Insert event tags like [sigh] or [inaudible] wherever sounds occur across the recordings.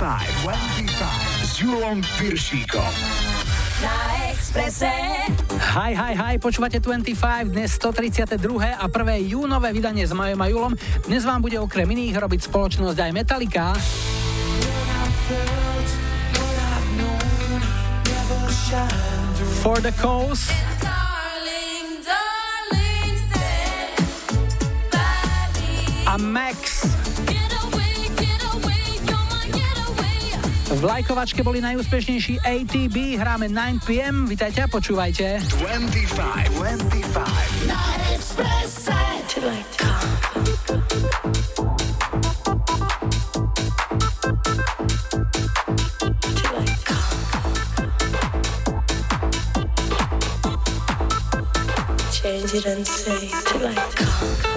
25, 25 s Julom Piršíkom. Na Expresse. Hi, hi, hi, počúvate 25, dnes 132. a prvé júnové vydanie s Majom a Julom. Dnes vám bude okrem iných robiť spoločnosť aj Metallica. For the Coast. A Max. V lajkovačke boli najúspešnejší ATB, hráme 9pm, vítajte a počúvajte. 25, 25. Na. Change it and say till I come.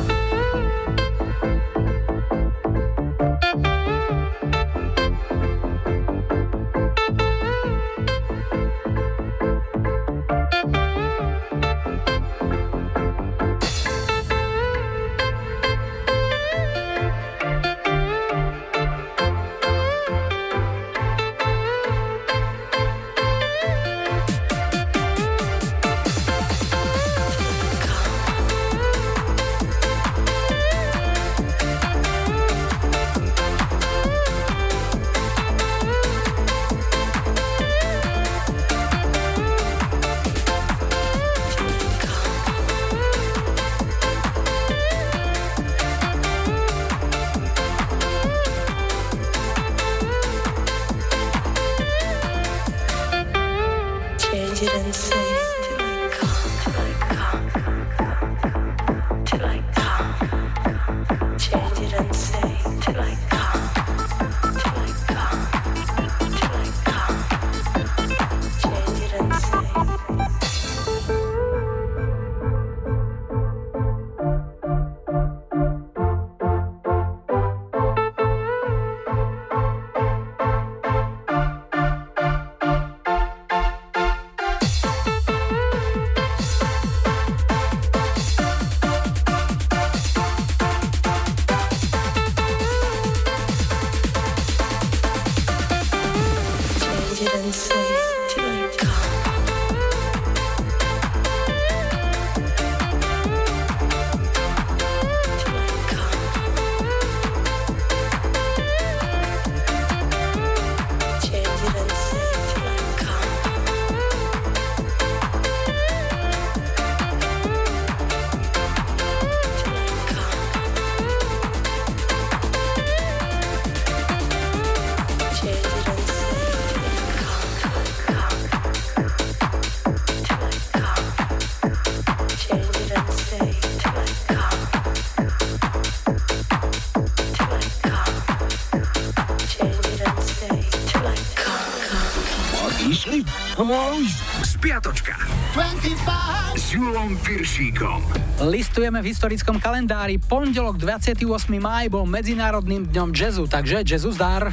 Spiatočka. 25 s Julom Piršíkom. Listujeme v historickom kalendári. Pondelok 28. máj bol Medzinárodným dňom jazzu, takže jazzu zdar.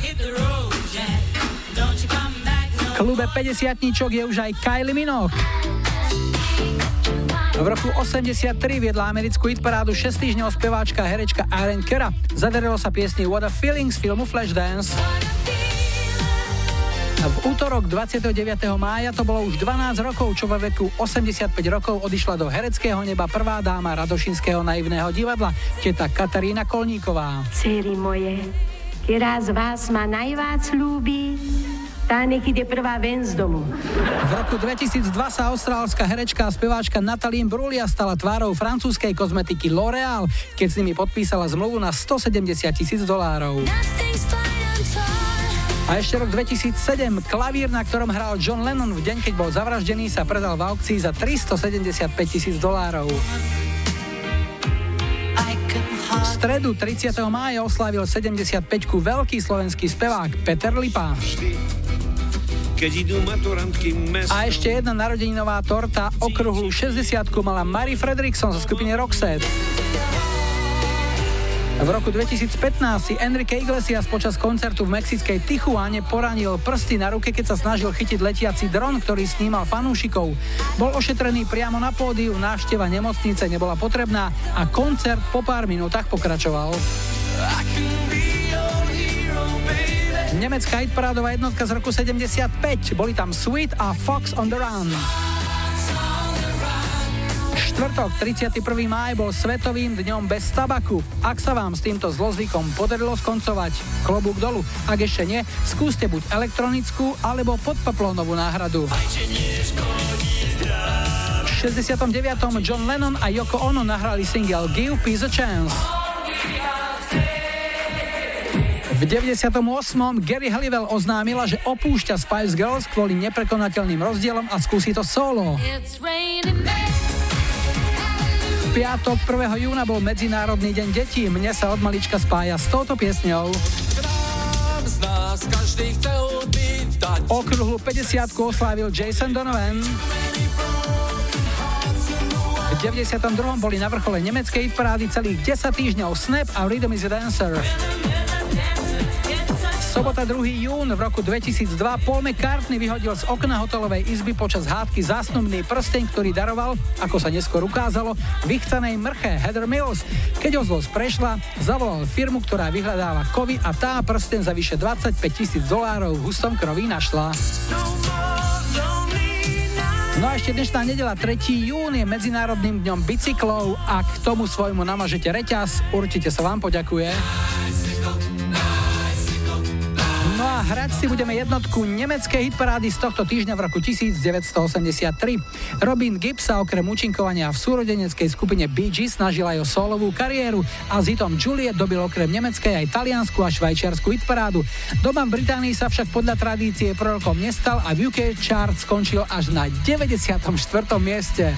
V klube 50 je už aj Kylie Minogue. V roku 83 viedla americkú hitparádu 6 týždňov speváčka herečka Aaron Kera. Zadarilo sa piesni What a Feeling z filmu Flashdance. V útorok 29. mája to bolo už 12 rokov, čo vo veku 85 rokov odišla do hereckého neba prvá dáma Radošinského naivného divadla, teta Katarína Kolníková. Céry moje, ktorá z vás ma najvác ľúbi, tá nech ide prvá ven z domu. V roku 2002 sa austrálska herečka a speváčka Natalie Brulia stala tvárou francúzskej kozmetiky L'Oréal, keď s nimi podpísala zmluvu na 170 tisíc dolárov. A ešte rok 2007, klavír, na ktorom hral John Lennon v deň, keď bol zavraždený, sa predal v aukcii za 375 tisíc dolárov. V stredu 30. mája oslávil 75-ku veľký slovenský spevák Peter Lipa. Keď idú maturantky. A ešte jedna narodeninová torta, okruhu 60 mala Mary Fredrickson zo skupiny Roxette. V roku 2015 si Enrique Iglesias počas koncertu v mexickej Tijuane poranil prsty na ruke, keď sa snažil chytiť letiaci dron, ktorý snímal fanúšikov. Bol ošetrený priamo na pódiu, návšteva nemocnice nebola potrebná a koncert po pár minútach pokračoval. Nemecká hitparádová jednotka z roku 75. Boli tam Sweet a Fox on the Run. Štvrtok, 31. máj bol svetovým dňom bez tabaku. Ak sa vám s týmto zlozvykom podarilo skoncovať, klobúk dolu. Ak ešte nie, skúste buď elektronickú alebo podpaplónovú náhradu. V 69. John Lennon a Yoko Ono nahrali single Give Peace a Chance. V 98. Gary Halliwell oznámila, že opúšťa Spice Girls kvôli neprekonateľným rozdielom a skúsi to solo piatok 1. júna bol Medzinárodný deň detí. Mne sa od malička spája s touto piesňou. Okruhlu 50 oslávil Jason Donovan. V 92. boli na vrchole nemeckej parády celých 10 týždňov Snap a Rhythm is a Dancer. Sobota 2. jún v roku 2002 Paul McCartney vyhodil z okna hotelovej izby počas hádky zásnubný prsteň, ktorý daroval, ako sa neskôr ukázalo, vychcanej mrche Heather Mills. Keď ho zlosť prešla, zavolal firmu, ktorá vyhľadáva kovy a tá prsten za vyše 25 tisíc dolárov v hustom kroví našla. No a ešte dnešná nedela 3. jún je Medzinárodným dňom bicyklov a k tomu svojmu namažete reťaz, určite sa vám poďakuje. Hrať si budeme jednotku nemeckej hitparády z tohto týždňa v roku 1983. Robin Gibbs sa okrem účinkovania v súrodeneckej skupine Bee Gees snažil aj o solovú kariéru a s hitom Juliet dobil okrem nemeckej aj taliansku a švajčiarsku hitparádu. Doma v Británii sa však podľa tradície prorokom nestal a v UK chart skončil až na 94. mieste.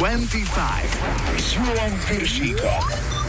25 s Julom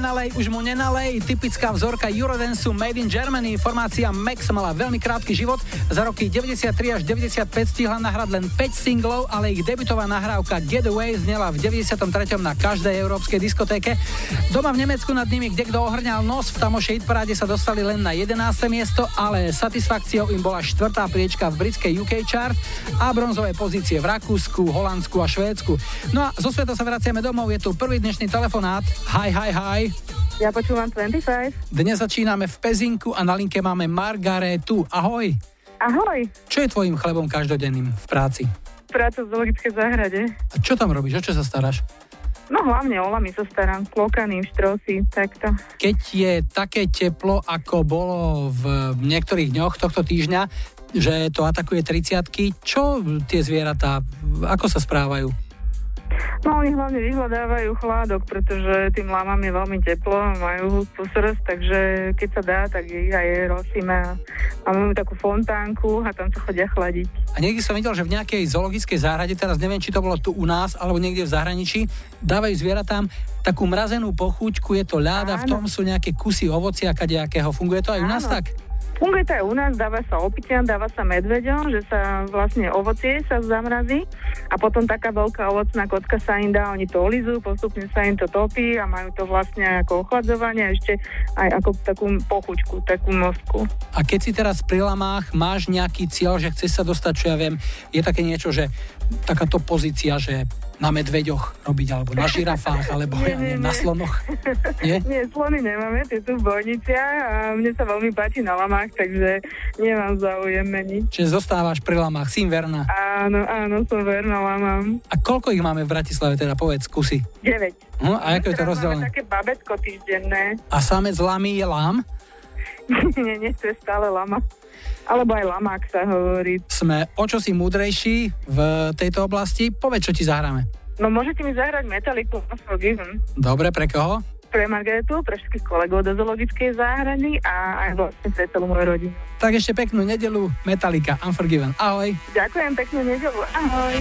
Nenalej, už mu nenalej. Typická vzorka Eurodanceu Made in Germany. Formácia Max mala veľmi krátky život. Za roky 93 až 95 stihla nahrať len 5 singlov, ale ich debutová nahrávka Getaway znela v 93. na každej európskej diskotéke. Doma v Nemecku nad nimi kde kto ohrňal nos, v tamošej hitparáde sa dostali len na 11. miesto, ale satisfakciou im bola štvrtá priečka v britskej UK chart a bronzové pozície v Rakúsku, Holandsku a Švédsku. No a zo sveta sa vraciame domov, je tu prvý dnešný telefonát. Hi, hi, hi. Ja počúvam 25. Dnes začíname v Pezinku a na linke máme Margaretu. Ahoj. Ahoj, Čo je tvojim chlebom každodenným v práci? práca v zoologickej záhrade. A čo tam robíš? O čo sa staráš? No hlavne o lamy sa starám, klokany, štrosy, takto. Keď je také teplo, ako bolo v niektorých dňoch tohto týždňa, že to atakuje 30 čo tie zvieratá, ako sa správajú? No oni hlavne vyhľadávajú chládok, pretože tým lámam je veľmi teplo, majú hustú srst, takže keď sa dá, tak ich aj rosíme a a máme takú fontánku a tam sa chodia chladiť. A niekde som videl, že v nejakej zoologickej záhrade, teraz neviem, či to bolo tu u nás alebo niekde v zahraničí, dávajú zvieratám takú mrazenú pochúťku, je to ľada, v tom sú nejaké kusy ovocia kadejakého. Funguje to aj u nás tak? Funguje to aj u nás, dáva sa opitiam, dáva sa medveďom, že sa vlastne ovocie sa zamrazí a potom taká veľká ovocná kocka sa im dá, oni to olizú, postupne sa im to topí a majú to vlastne ako ochladzovanie a ešte aj ako takú pochuťku, takú mozku. A keď si teraz pri lamách, máš nejaký cieľ, že chceš sa dostať, čo ja viem, je také niečo, že takáto pozícia, že na medveďoch robiť, alebo na žirafách, [laughs] alebo ja Nie, nie, neviem, na nie. slonoch. [laughs] Nie? Nie, slony nemáme, tie sú v Bojniciach a mne sa veľmi páči na lamách takže nemám záujem meniť. Čiže zostávaš pri lamách, syn verná. Áno, áno, som verná lamám. A koľko ich máme v Bratislave, teda povedz, kusy. 9. Hm, a ako je to rozdelené? také babetko týždenné. A samec lamy je lám? [laughs] nie, nie, to je stále lama. Alebo aj lamák sa hovorí. Sme o čosi múdrejší v tejto oblasti. Povedz, čo ti zahráme. No môžete mi zahrať Metallicu Unforgiven Dobre, pre koho? pre Margaretu, pre všetkých kolegov do zoologickej záhrady a aj vlastne pre celú moju rodinu. Tak ešte peknú nedelu Metallica Unforgiven. Ahoj. Ďakujem, peknú nedelu. Ahoj.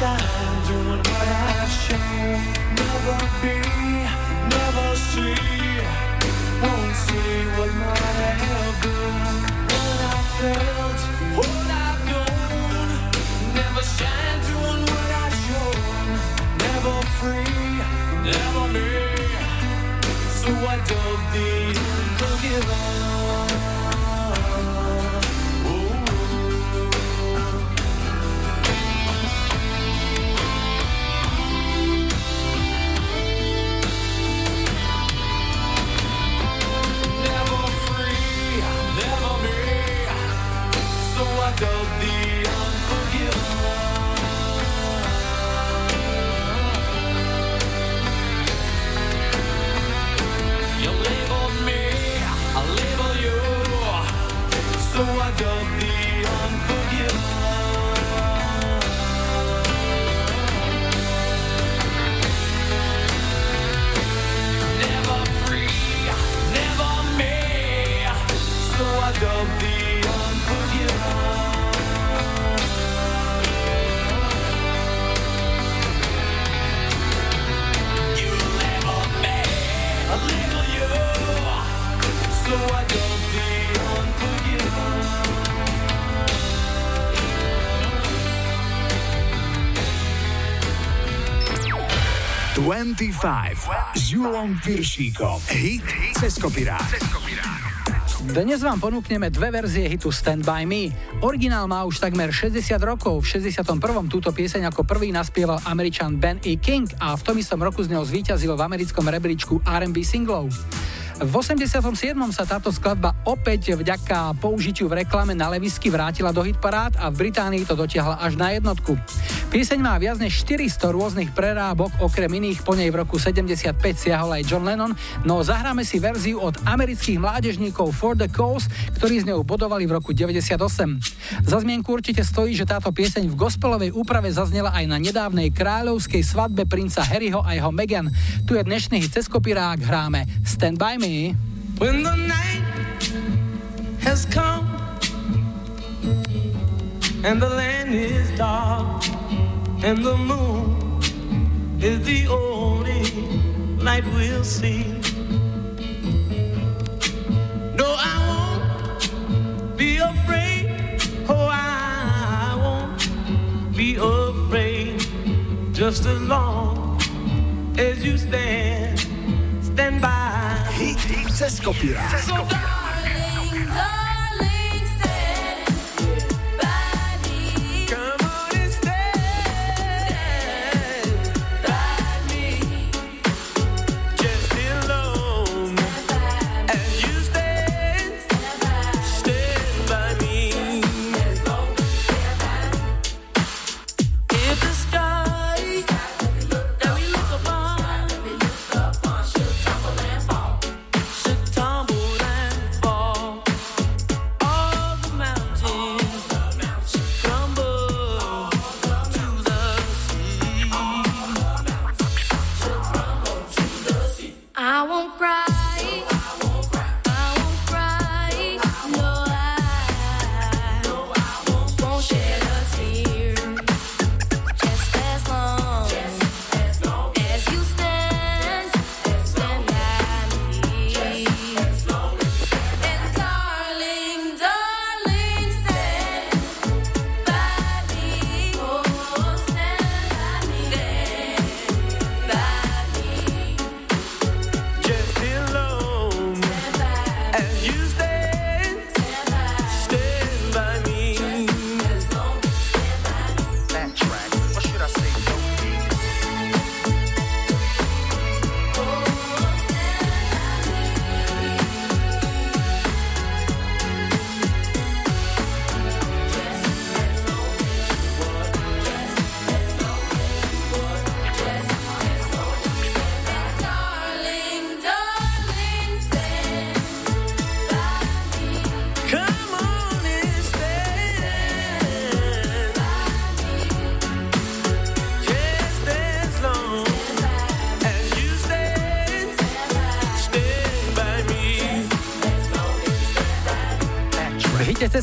Shine doing what I've shown. Never be, never see. Won't see what might have been. What I felt, what I've known. Never shine doing what shown. Never free, never me. So I dug the unforgiven. Never So 25 s Julom Piršíkom. Hit cez. Dnes vám ponúkneme dve verzie hitu Stand By Me. Originál má už takmer 60 rokov. V 61. túto pieseň ako prvý naspieval Američan Ben E. King a v tom istom roku z neho zvíťazil v americkom rebríčku R&B singlov. V 87. sa táto skladba opäť vďaka použitiu v reklame na levisky vrátila do hitparád a v Británii to dotiahla až na jednotku. Pieseň má viac než 400 rôznych prerábok, okrem iných po nej v roku 75 siahol aj John Lennon, no zahráme si verziu od amerických mládežníkov For the Cause, ktorí z ňou bodovali v roku 98. Za zmienku určite stojí, že táto pieseň v gospelovej úprave zaznela aj na nedávnej kráľovskej svadbe princa Harryho a jeho Meghan. Tu je dnešný cez hráme Stand By Me. When the night has come and the land is dark and the moon is the only light we'll see. No, I won't be afraid. Oh, I won't be afraid. Just as long as you stand, stand by. Hit, hit cez kopirát. So Darling, darling,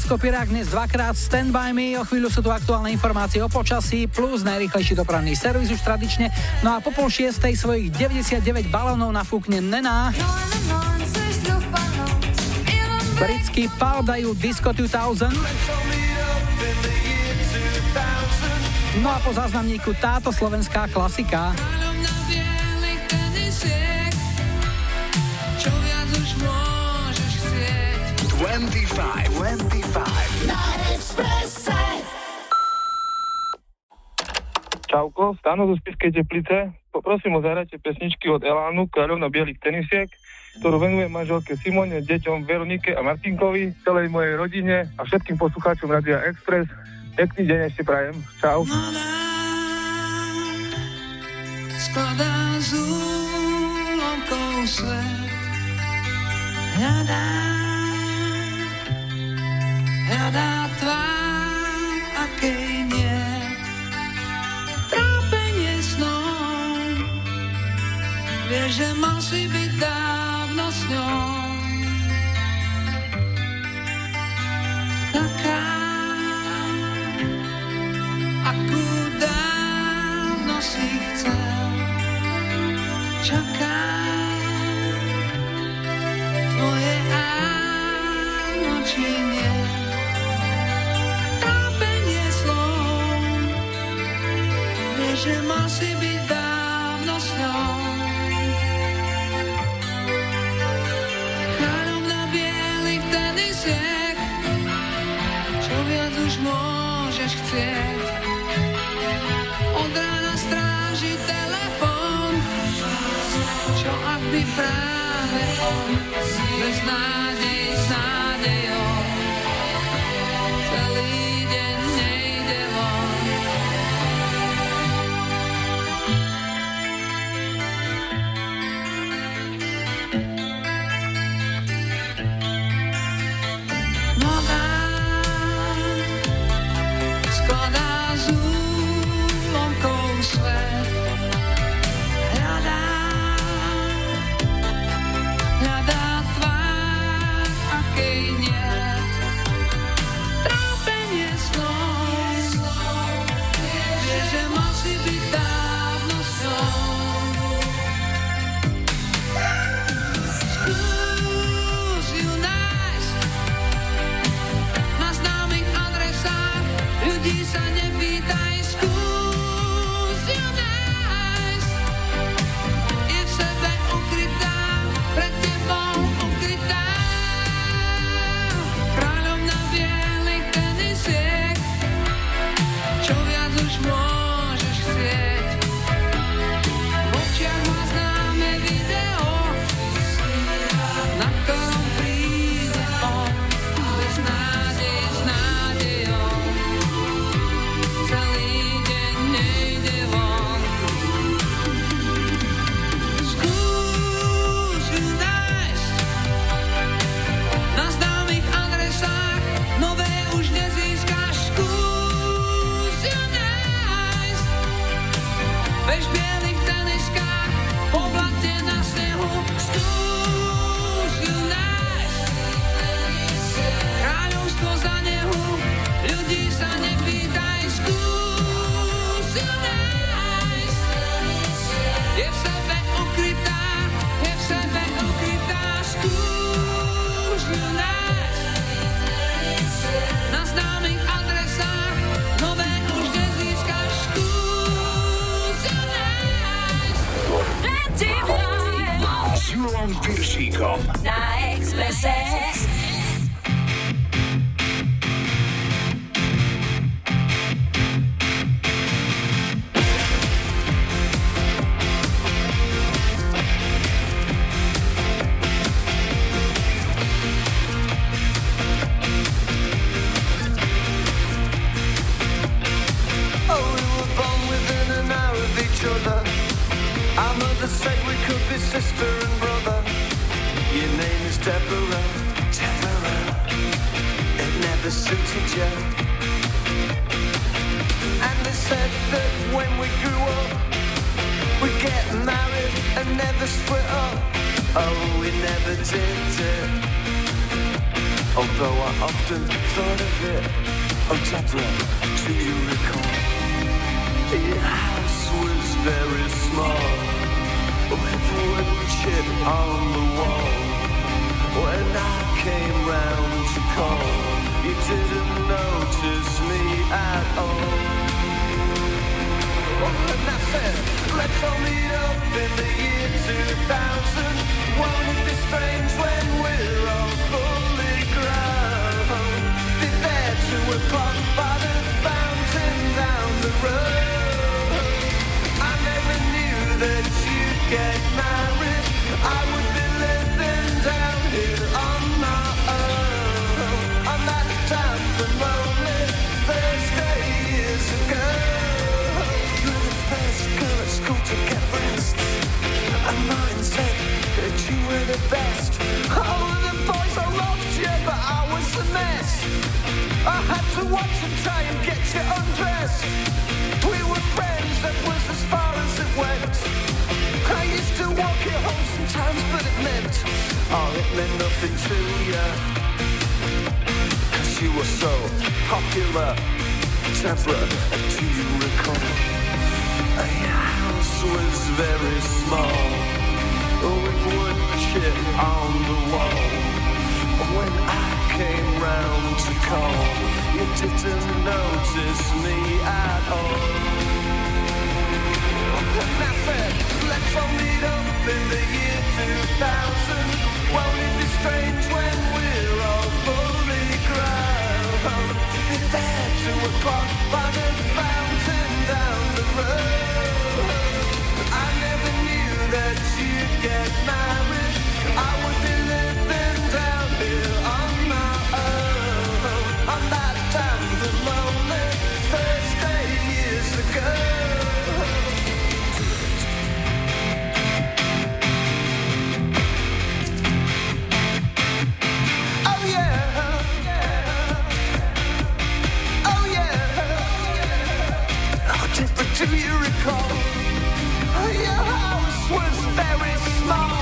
Pecko Pirák dnes dvakrát Stand By Me. O chvíľu sú tu aktuálne informácie o počasí plus najrychlejší dopravný servis už tradične. No a po pol šiestej svojich 99 balónov nafúkne Nená. Britský pal dajú Disco 2000. No a po záznamníku táto slovenská klasika. Čo Stano zo Spiskej teplice. Poprosím o zahrajte pesničky od Elánu, kráľovna bielých tenisiek, ktorú venujem manželke Simone, deťom Veronike a Martinkovi, celej mojej rodine a všetkým poslucháčom Radia Express. Pekný deň ešte prajem. Čau. skladá z úlomkov svet. Hľadá, hľadá tvár, akej vie, že si byť dávno s ňou. Taká, akú dávno si chcel čaká tvoje áno či nie. Trápenie slov, vieš, že si byť tenisiek, čo viac už môžeš chcieť. Od rána stráži telefón, čo ak by práve on bez nádej very small, with wood chip on the wall. When I came round to call, you didn't notice me at all. And I said, let's all meet up in the year 2000. Won't it be strange when we're all fully grown? Be there two o'clock by the fountain down the road. Get married. I would be living down here on my own. On that damp and lonely Thursday years ago. The first girl at school to get breast. And mine said that you were the best. All of the boys I loved you, but I was a mess. I had to watch and try and get you undressed. We were friends, that was as far as it went. I used to walk you home sometimes, but it meant, oh, it meant nothing to you. Cause you were so popular. Do you recall? House was very small, with on the wall. When I came round to call, you didn't notice me at all. And Up in the year 2000. Won't it be strange when we're all fully? Be there two o'clock by the fountain down the road. I never knew that you'd get married. I would be living down here on my own. On that lonely Thursday years ago. Do you recall? Your house was very small,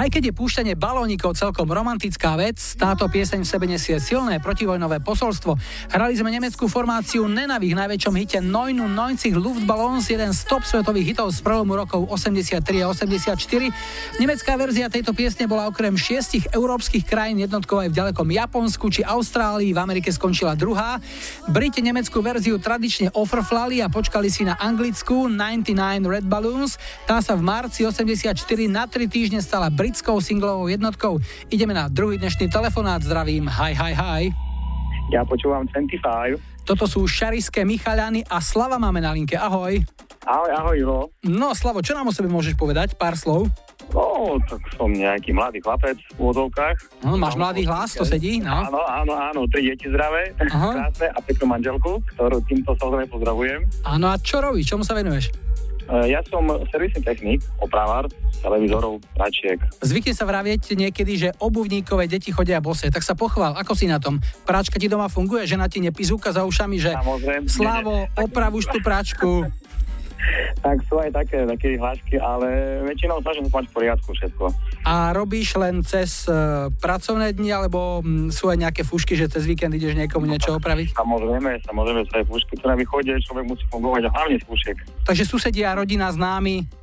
Aj keď je púšťanie balónikov celkom romantická vec, táto pieseň v sebe nesie silné protivojnové posolstvo. Hrali sme nemeckú formáciu Nena v ich najväčšom hite 99 Luftballons, jeden z top svetových hitov z prvomu rokov 83 a 84. Nemecká verzia tejto piesne bola okrem šiestich európskych krajín jednotkou aj v ďalekom Japonsku či Austrálii, v Amerike skončila druhá. Briti nemeckú verziu tradične ofrflali a počkali si na anglickú 99 Red Balloons. Tá sa v marci 84 na 3 týždne stala britskou singlovou jednotkou. Ideme na druhý dnešný telefonát. Zdravím. Hi, hi, hi. Ja počúvam 25. Toto sú Šariské Michaľany a Slava máme na linke. Ahoj. Ahoj, ahoj, Ivo. No, Slavo, čo nám o sebe môžeš povedať? Pár slov. No, tak som nejaký mladý chlapec v úvodzovkách. No, máš mladý hlas, to sedí, no. Áno, áno, áno, tri deti zdravé, Aha. krásne a peknú manželku, ktorú týmto samozrejme pozdravujem. Áno, a čo robíš? Čomu sa venuješ? E, Ja som servisný technik, opravár televízorov, pračiek. Zvykne sa vravieť niekedy, že obuvníkové deti chodia bose. Tak sa pochvál, ako si na tom? Práčka ti doma funguje? Žena ti nepizúka za ušami, že. Slavo, oprav už tú práčku. Tak sú aj také, také hlášky, ale väčšinou snažím sa mať v poriadku všetko. A robíš len cez uh, pracovné dni, alebo mm, sú aj nejaké fušky, že cez víkend ideš niekomu niečo opraviť? Samozrejme, samozrejme sa aj fúšky, to na východe človek musí fungovať a hlavne fúšek. Takže susedia, rodina, známi.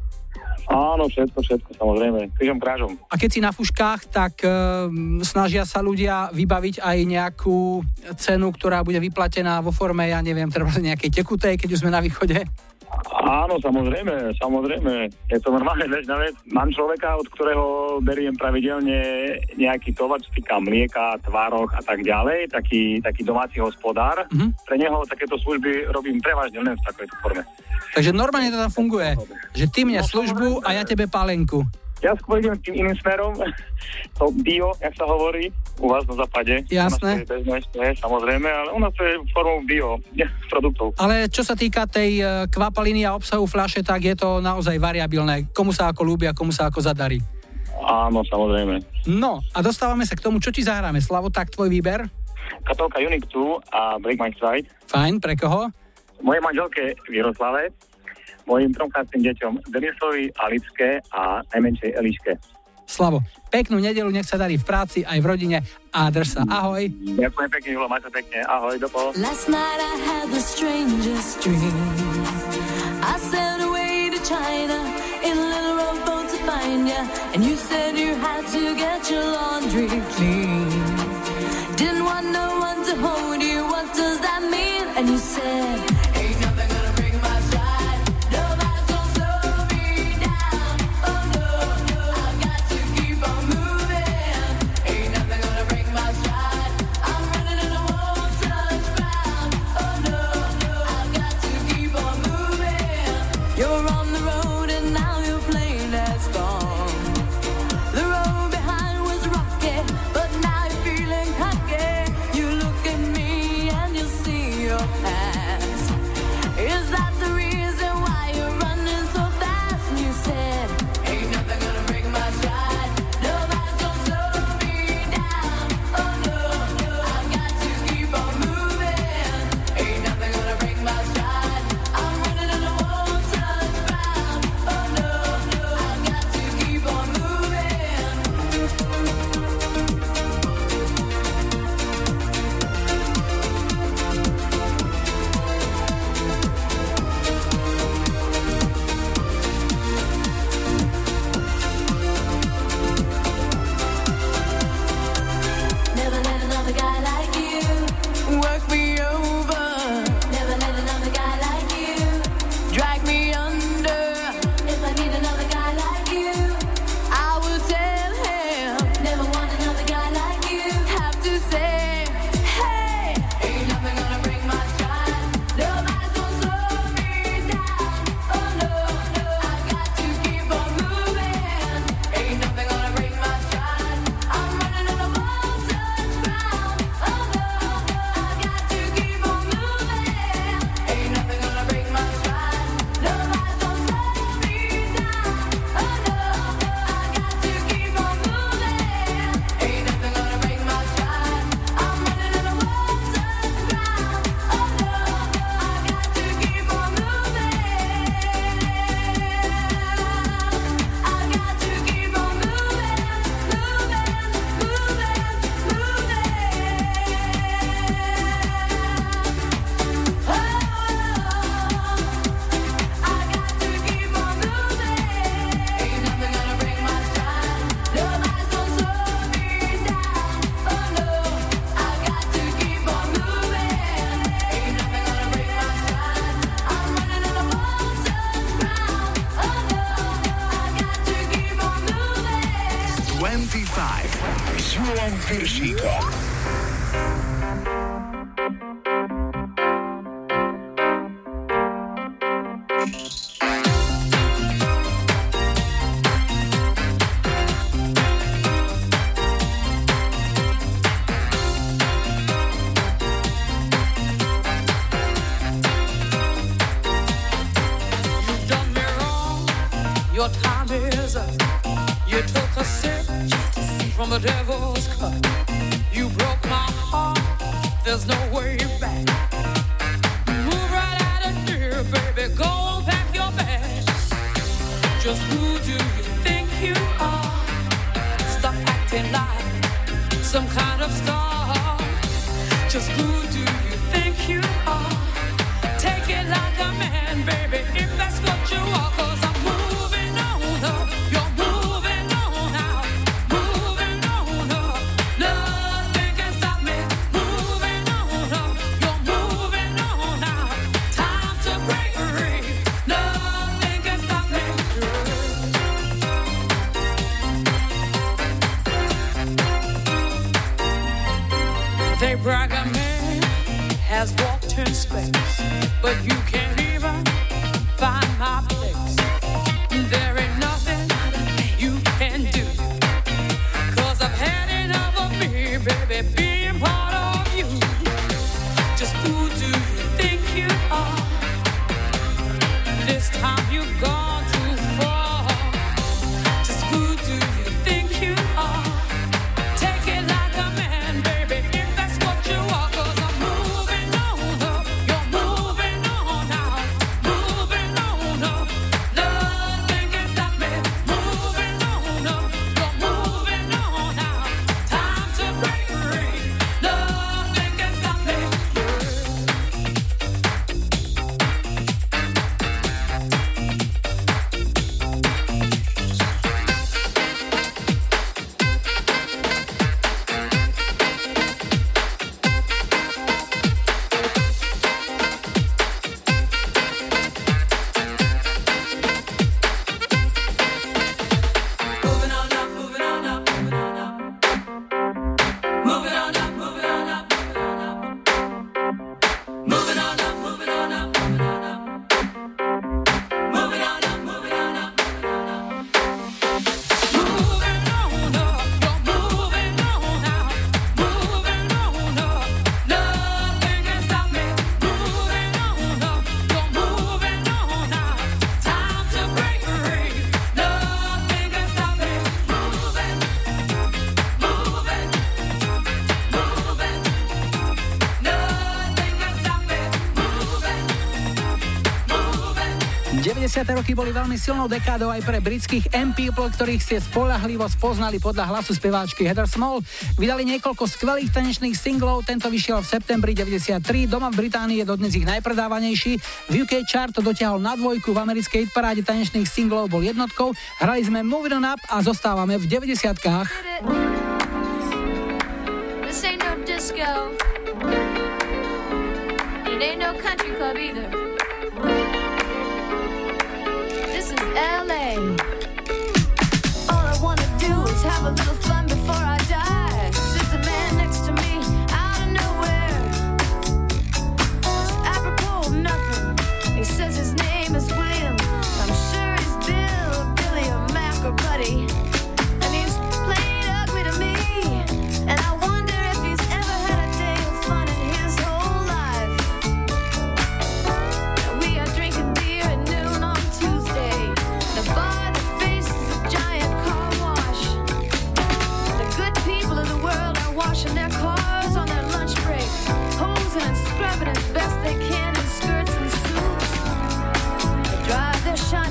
Áno, všetko, všetko, samozrejme. Križom krážom. A keď si na fuškách, tak uh, snažia sa ľudia vybaviť aj nejakú cenu, ktorá bude vyplatená vo forme, ja neviem, treba nejakej tekutej, keď už sme na východe. Áno, samozrejme, samozrejme. Je to normálne bežná vec. Mám človeka, od ktorého beriem pravidelne nejaký tovar, čo týka mlieka, tvárok a tak ďalej, taký, taký domáci hospodár. Mhm. Pre neho takéto služby robím prevažne len v takejto forme. Takže normálne to tam funguje, že ty mne službu a ja tebe pálenku. Ja skôr idem tým iným smerom, [laughs] to bio, jak sa hovorí, u vás na západe. U nás to Jasné. je samozrejme, ale u nás to je formou bio [laughs] produktov. Ale čo sa týka tej e, kvapaliny a obsahu fľaše, tak je to naozaj variabilné. Komu sa ako ľúbi a komu sa ako zadarí. Áno, samozrejme. No a dostávame sa k tomu, čo ti zahráme. Slavo, tak tvoj výber? Kapelka Unique 2 a Break My Stride. Fajn, pre koho? Mojej manželke v Jaroslave, mojim trom krásnym deťom Denisovi, Aličke a najmenšej Eliške. Slavo, peknú nedelu, nech sa darí v práci aj v rodine a drž sa. Ahoj. Ďakujem pekne, Julo, majte pekne. Ahoj, dopo. Last night I had the strangest dream. I sailed away to China in a little rowboat to find ya, and you said you had to get your laundry clean. Didn't want no one to hold you. What does that mean? And you said. 90. roky boli veľmi silnou dekádou aj pre britských M People, ktorých ste spolahlivo spoznali podľa hlasu speváčky Heather Small. Vydali niekoľko skvelých tanečných singlov, tento vyšiel v septembri 93, doma v Británii je dodnes ich najpredávanejší. V UK chart to dotiahol na dvojku, v americkej hitparáde tanečných singlov bol jednotkou, hrali sme Moving On Up a zostávame v 90kách.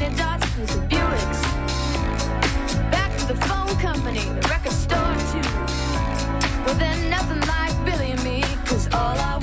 Connecting dots through Buicks. Back to the phone company, the record store too. Well, then nothing like Billy and me, cause all I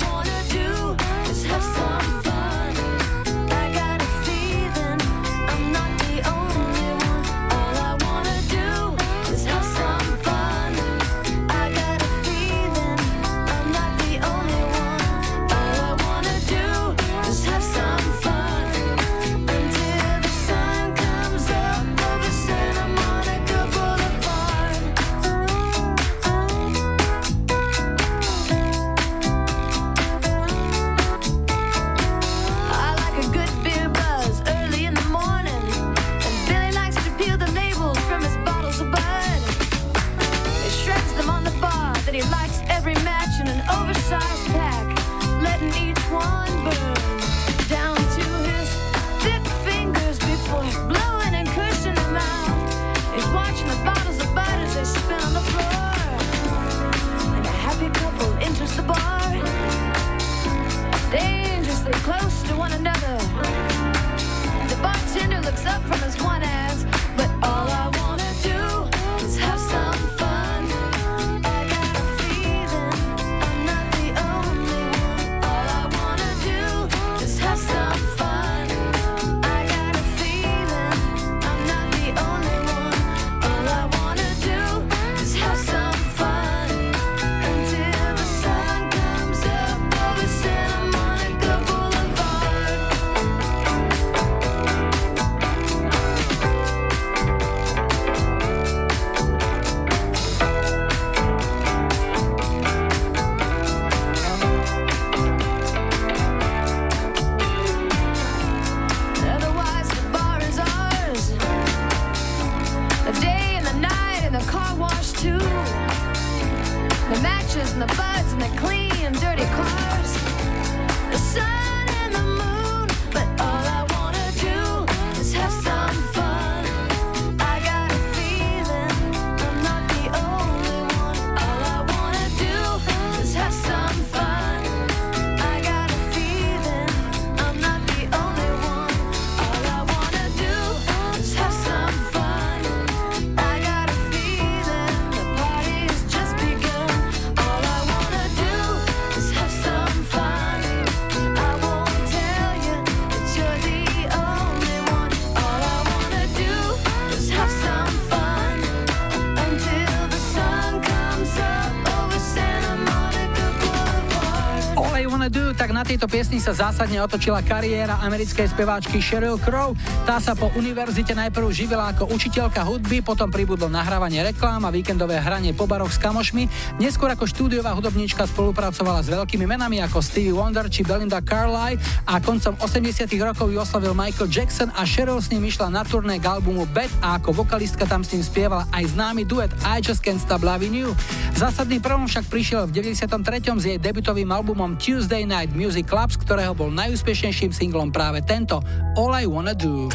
piesni sa zásadne otočila kariéra americkej speváčky Sheryl Crow. Tá sa po univerzite najprv živila ako učiteľka hudby, potom pribudlo nahrávanie reklám a víkendové hranie po baroch s kamošmi. Neskôr ako štúdiová hudobníčka spolupracovala s veľkými menami ako Stevie Wonder či Belinda Carlisle a koncom 80 rokov ju oslavil Michael Jackson a Sheryl s ním išla na turné k albumu Bad a ako vokalistka tam s ním spievala aj známy duet I Just Can't Stop Loving You. Zásadný prvom však prišiel v 93. s jej debutovým albumom Tuesday Night Music Club, z ktorého bol najúspešnejším singlom práve tento All I Wanna Do.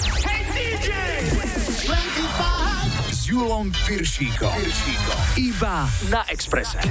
S Julom Piršíkom. Iba na Exprese.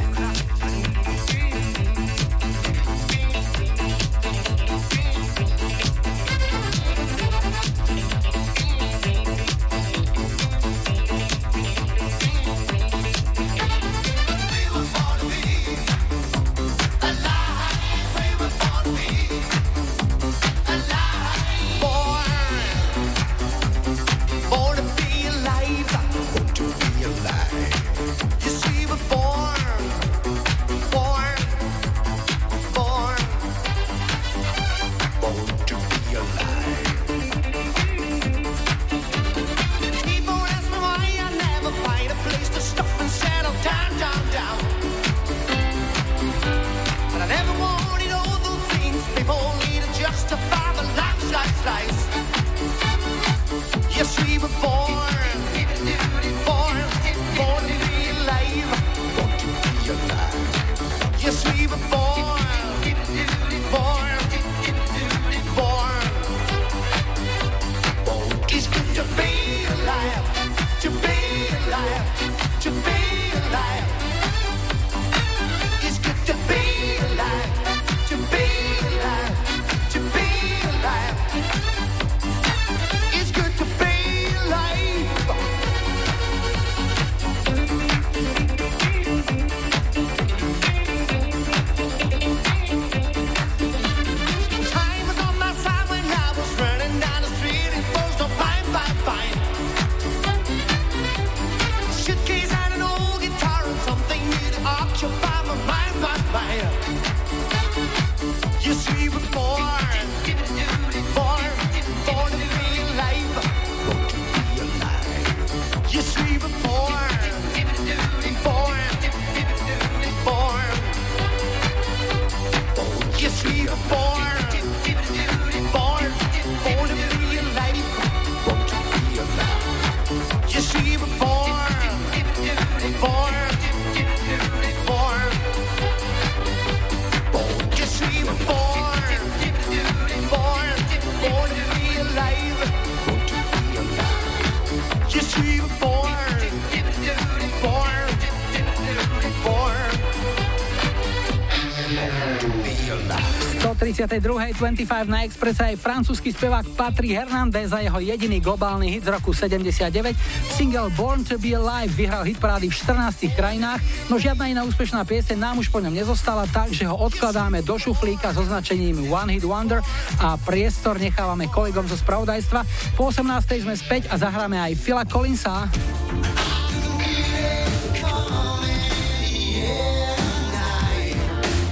132. 25 na Expresse aj francúzsky spevák Patri Hernández za jeho jediný globálny hit z roku 79. Single Born to be Alive vyhral hit parády v 14 krajinách, no žiadna iná úspešná pieseň nám už po ňom nezostala, takže ho odkladáme do šuflíka s označením One Hit Wonder a priestor nechávame kolegom zo spravodajstva. Po 18. sme späť a zahráme aj Phila Collinsa.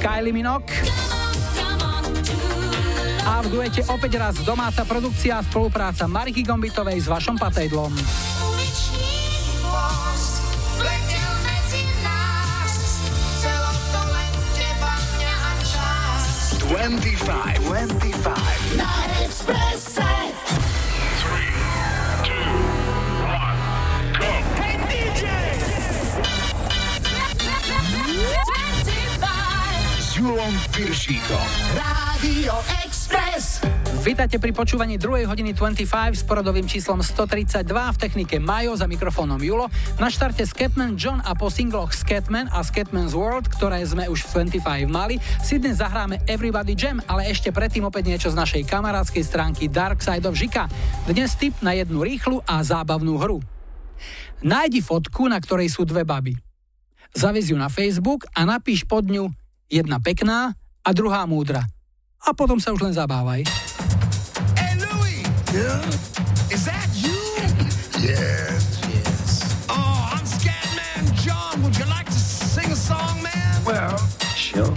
Kylie Minogue. A v duete opäť raz domáca produkcia a spolupráca Mariky Gombitovej s Vašom Patejdlom. 25, 25. Na Expresse. Hey DJ! S Julom Piršíkom. Radio Express. Vítajte pri počúvaní 2. hodiny 25 s porodovým číslom 132 v technike Majo za mikrofónom Julo. Na štarte Scatman John a po singloch Scatman a Scatman's World, ktoré sme už v 25 mali, si dnes zahráme Everybody Jam, ale ešte predtým opäť niečo z našej kamarádskej stránky Dark Side of Žika. Dnes tip na jednu rýchlu a zábavnú hru. Nájdi fotku, na ktorej sú dve baby. Zaviz ju na Facebook a napíš pod ňu jedna pekná a druhá múdra. A potom sa už len zabávaj. Yeah? Is that you? [laughs] yes, yes. Oh, I'm Scatman John. Would you like to sing a song, man? Well, sure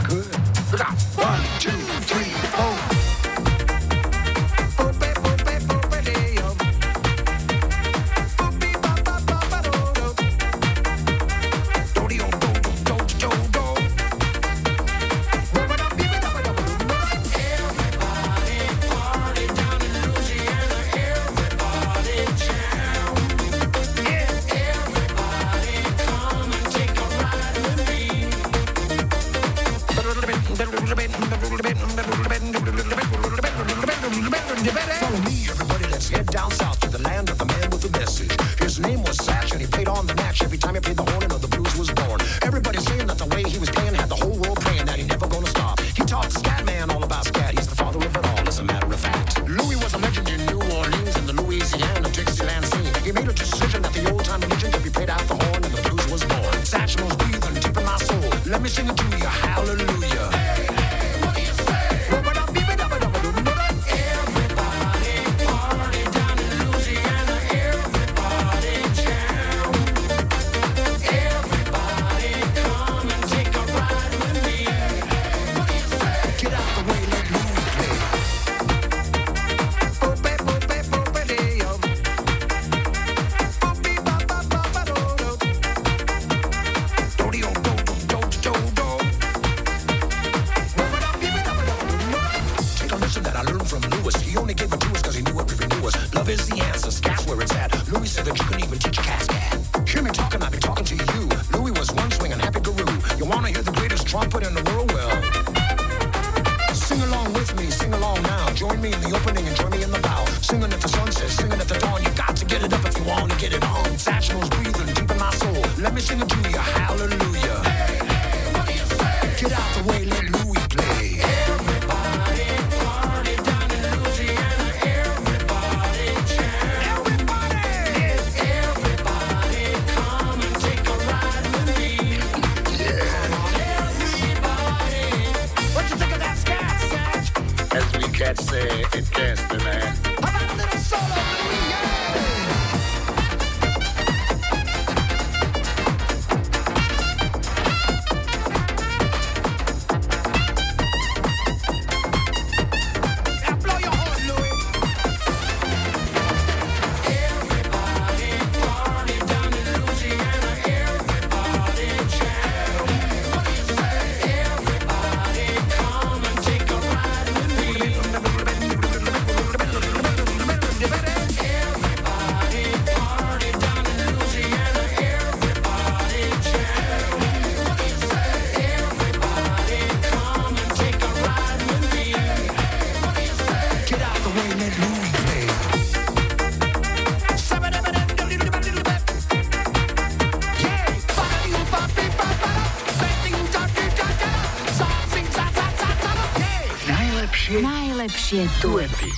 najlepšie duety.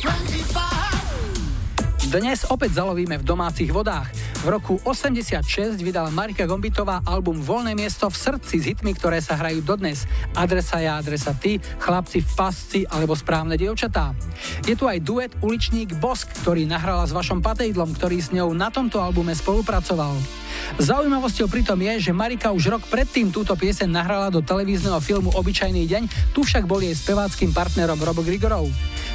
Dnes opäť zalovíme v domácich vodách. V roku 86 vydala Marika Gombitová album Voľné miesto v srdci s hitmi, ktoré sa hrajú dodnes. Adresa ja, adresa ty, chlapci v pasci alebo správne dievčatá. Je tu aj duet Uličník Bosk, ktorý nahrala s Vašom Patejdlom, ktorý s ňou na tomto albume spolupracoval. Zaujímavosťou pritom je, že Marika už rok predtým túto pieseň nahrala do televízneho filmu Obyčajný deň, tu však bol jej speváckým partnerom Robo Grigorov.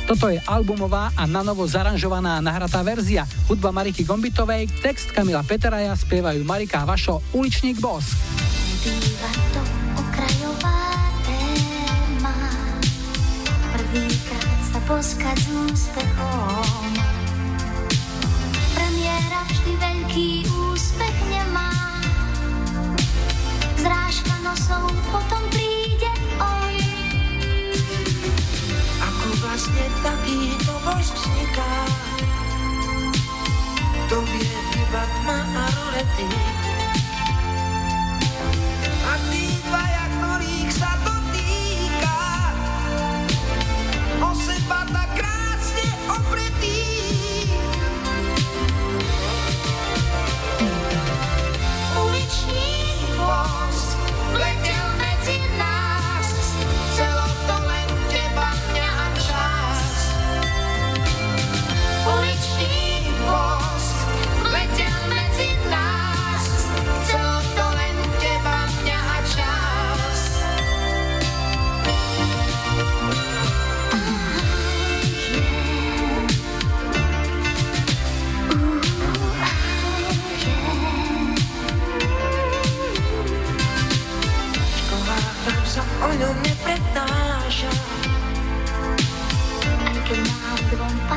Toto je albumová a na novo zaranžovaná a nahratá verzia. Hudba Mariky Gombitovej, text Kamila Peteraja spievajú Marika Vašo Uličník Bos. Poskať s úspechom You.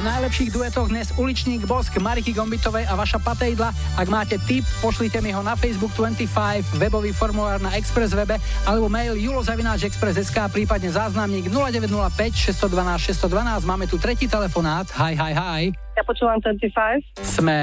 V najlepších duetoch dnes uličník Bosk, Mariky Gombitovej a vaša patejdla. Ak máte tip, pošlite mi ho na Facebook 25, webový formulár na Express webe alebo mail julozavináčexpress.sk, prípadne záznamník 0905 612 612. Máme tu tretí telefonát. Hi, hi, hi. Ja počúvam 25. Sme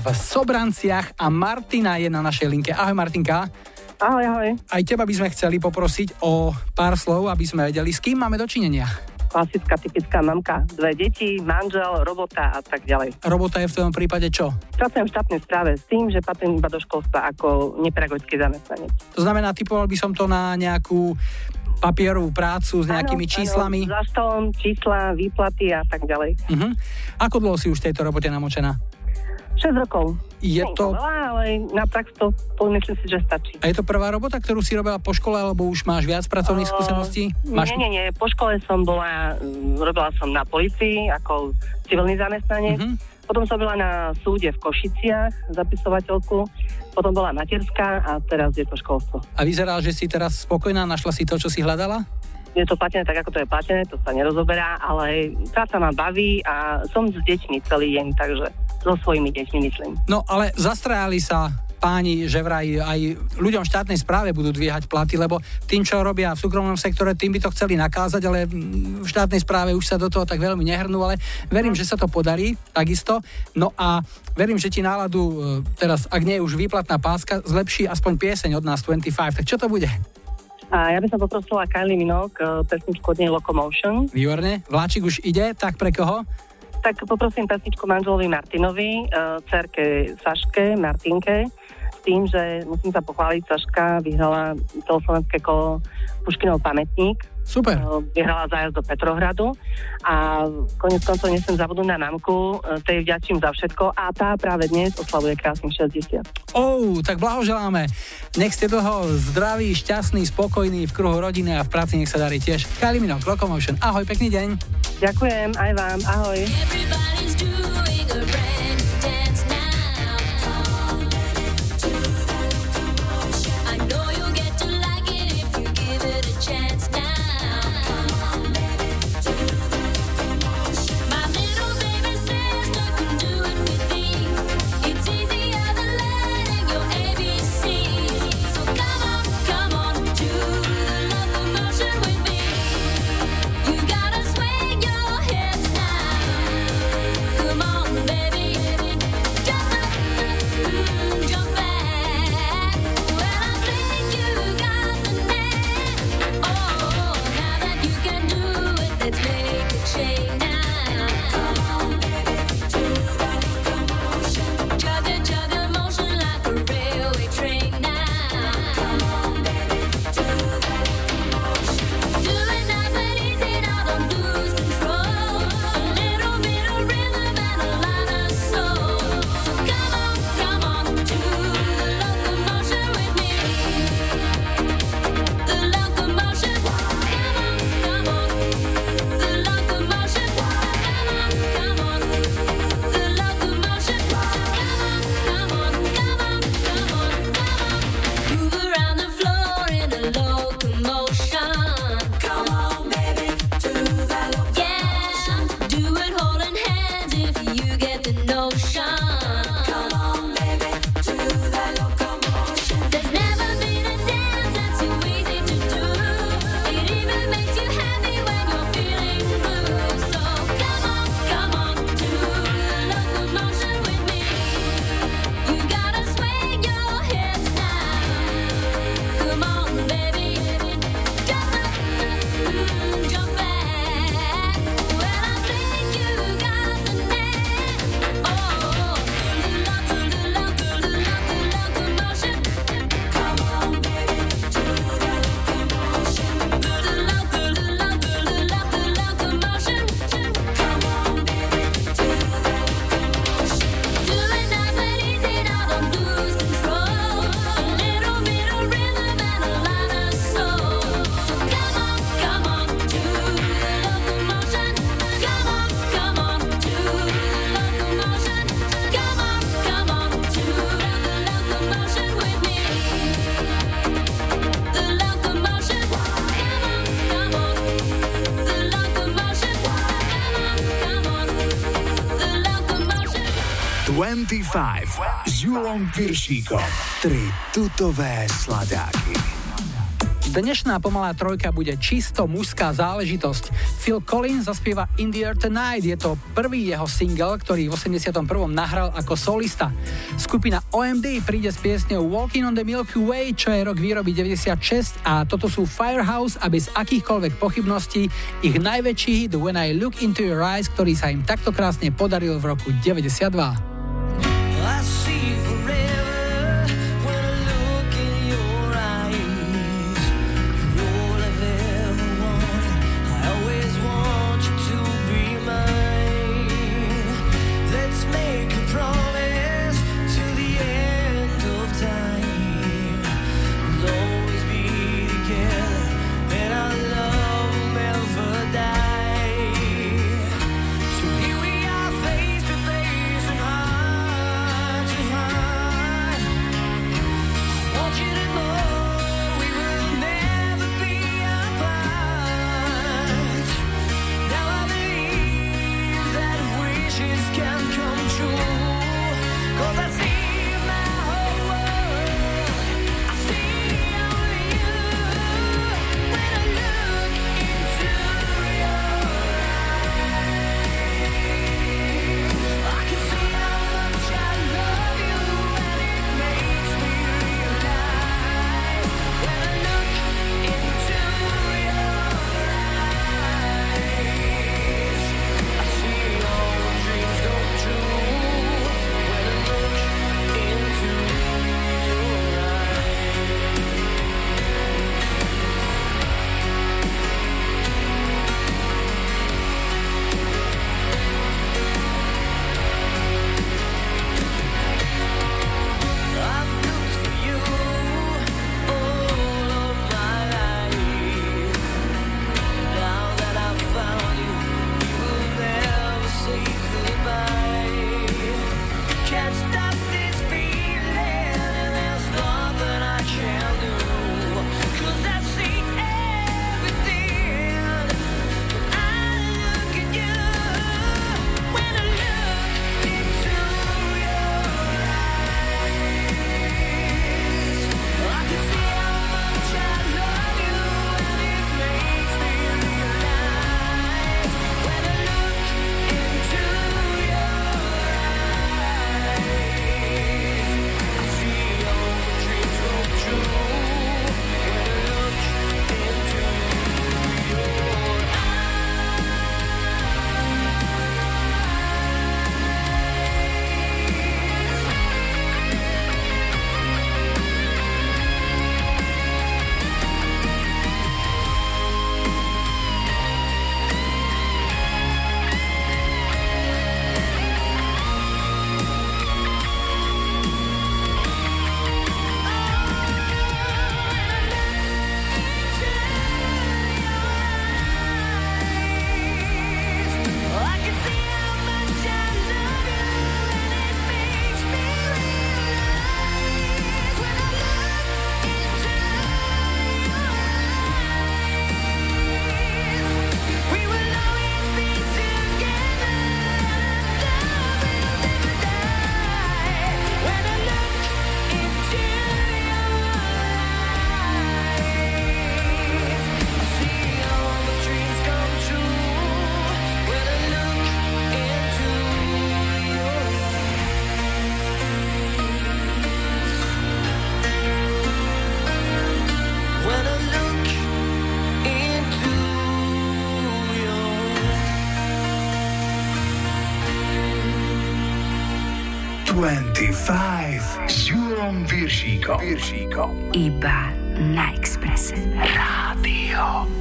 v Sobranciach a Martina je na našej linke. Ahoj Martinka. Ahoj, ahoj. Aj teba by sme chceli poprosiť o pár slov, aby sme vedeli, s kým máme dočinenia. Klasická, typická mamka. Dve deti, manžel, robota a tak ďalej. Robota je v tom prípade čo? Pracujem v štátnej správe s tým, že patrím iba do školstva ako nepedagogický zamestnanec. To znamená, typoval by som to na nejakú papierovú prácu s nejakými Áno, číslami. Áno, za stolom, čísla, výplaty a tak ďalej. Uh-huh. Ako dlho si už v tejto robote namočená? 6 rokov. Je Nie to... veľa, ale na prax to, myslím si, že stačí. A je to prvá robota, ktorú si robila po škole, alebo už máš viac pracovných skúseností? Máš... Nie, nie, nie. Po škole som bola, mm, robila som na policii ako civilný zamestnanec. Mhm. Potom som bola na súde v Košiciach, zapisovateľku. Potom bola materská a teraz je to školstvo. A vyzerá, že si teraz spokojná, našla si to, čo si hľadala? Je to platené tak, ako to je platené, to sa nerozoberá, ale práca ma baví a som s deťmi celý deň, takže so svojimi deťmi myslím. No ale zastrajali sa páni, že vraj aj ľuďom štátnej správe budú dvíhať platy, lebo tým, čo robia v súkromnom sektore, tým by to chceli nakázať, ale v štátnej správe už sa do toho tak veľmi nehrnú, ale verím, že sa to podarí takisto. No a verím, že ti náladu e, teraz, ak nie je už výplatná páska, zlepší aspoň pieseň od nás 25. Tak čo to bude? A ja by som poprosila Kylie Minogue, eh, pesničku od nej Locomotion. Výborne. Vláčik už ide, tak pre koho? Tak poprosím pesničku manželovi Martinovi, uh, cerke Saške, Martinke, tým, že musím sa pochváliť, Saška vyhrala telefonické kolo Puškinov pamätník. Super. Uh, vyhrala zájazd do Petrohradu a konec koncov nesem zabudnúť na mamku, uh, tej vďačím za všetko a tá práve dnes oslavuje krásnych 60. Oh, tak blahoželáme. Nech ste dlho zdraví, šťastný, spokojný v kruhu rodiny a v práci nech sa darí tiež. Kylie Minogue, Locomotion. Ahoj, pekný deň. Ďakujem, aj vám, ahoj. Everybody's 25 s Julom Piršíkom. Tri tutové sladáky. Dnešná pomalá trojka bude čisto mužská záležitosť. Phil Collins zaspieva In the Air Tonight. Je to prvý jeho single, ktorý v 81. nahral ako solista. Skupina OMD príde s piesňou Walking on the Milky Way, čo je rok výroby 96 a toto sú Firehouse a bez akýchkoľvek pochybností ich najväčší hit When I Look Into Your Eyes, ktorý sa im takto krásne podaril v roku 92. 5 z Jurą Wiersziką. Wiersziką. Na Ekspresy Radio.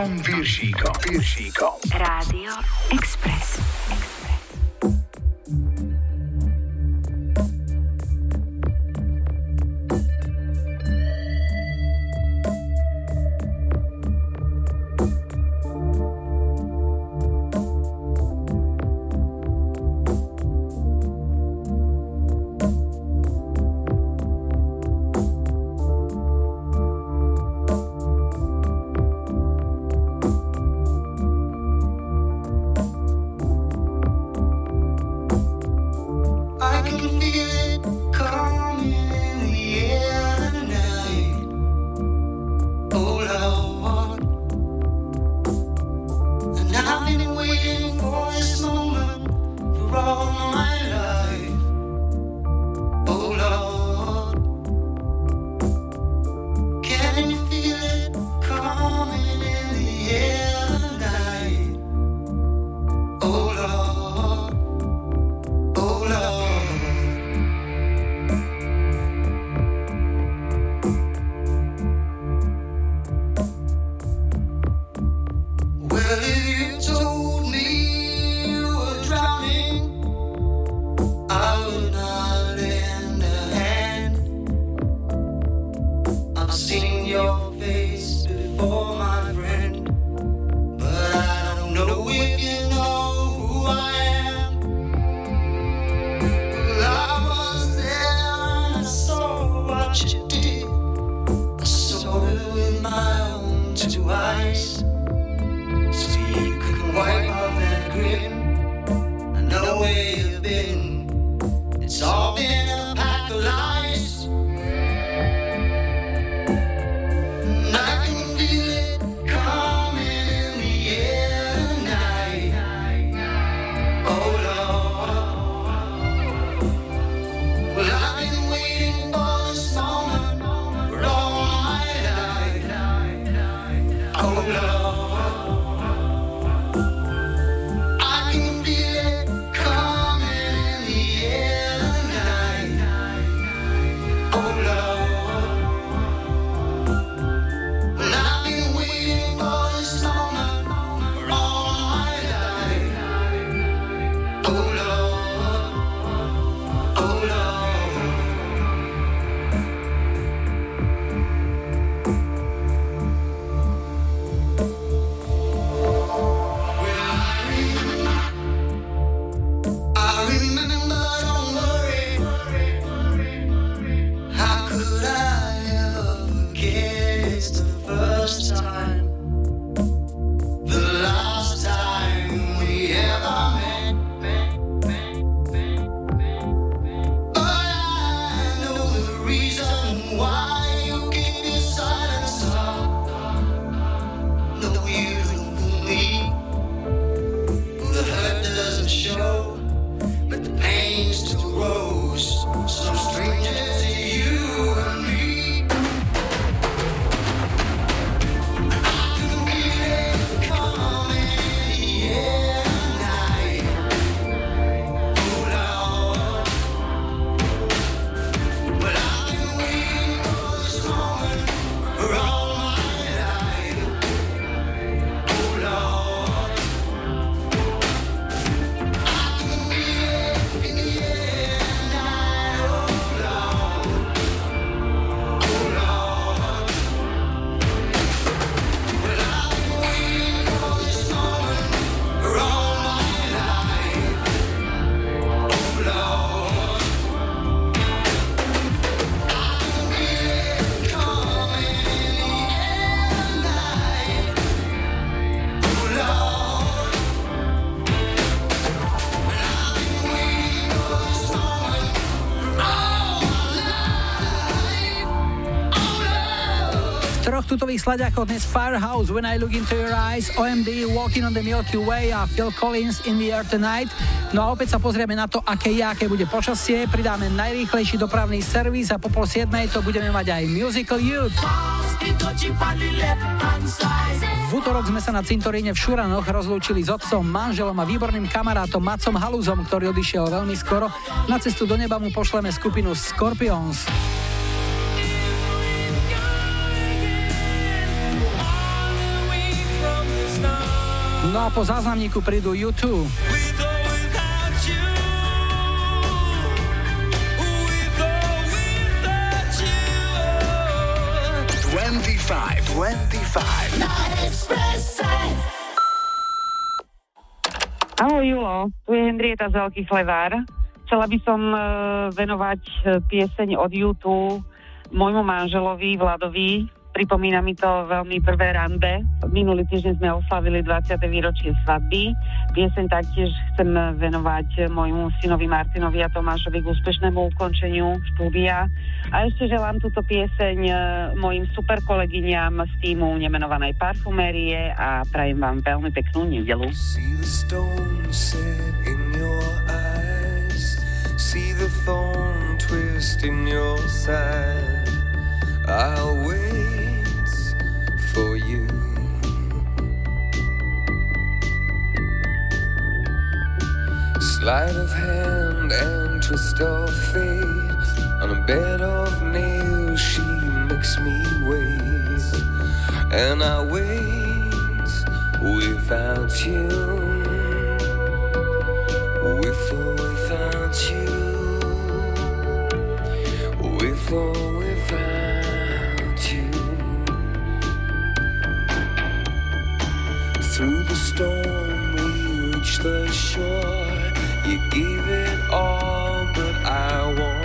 Júlom Viršíkom. Viršíkom. I've seen your face before, tutových sladiakoch dnes Firehouse, When I Look Into Your Eyes, OMD, Walking on the Milky Way a Phil Collins, In the Air Tonight. No a opäť sa pozrieme na to, aké je, aké bude počasie, pridáme najrýchlejší dopravný servis a po pol siedmej to budeme mať aj Musical Youth. V útorok sme sa na cintoríne v Šuranoch rozlúčili s otcom, manželom a výborným kamarátom Macom Haluzom, ktorý odišiel veľmi skoro. Na cestu do neba mu pošleme skupinu Scorpions. A po záznamníku prídu YouTube. 25, 25. Na. Ahoj Julo, tu je Henrieta z Veľkých Levár. Chcela by som e, venovať e, pieseň od YouTube môjmu manželovi Vladovi. Pripomína mi to veľmi prvé rande. Minulý týždeň sme oslavili 20. výročie svadby. Pieseň taktiež chcem venovať môjmu synovi Martinovi a Tomášovi k úspešnému ukončeniu štúdia. A ešte želám túto pieseň e, mojim super kolegyňam z týmu nemenovanej parfumérie a prajem vám veľmi peknú nedelu. I'll wait Sleight of hand and twist of fate. On a bed of nails, she makes me wait. And I wait without you. With or without you. With or without you. Through the storm, we reach the shore. You give it all, but I want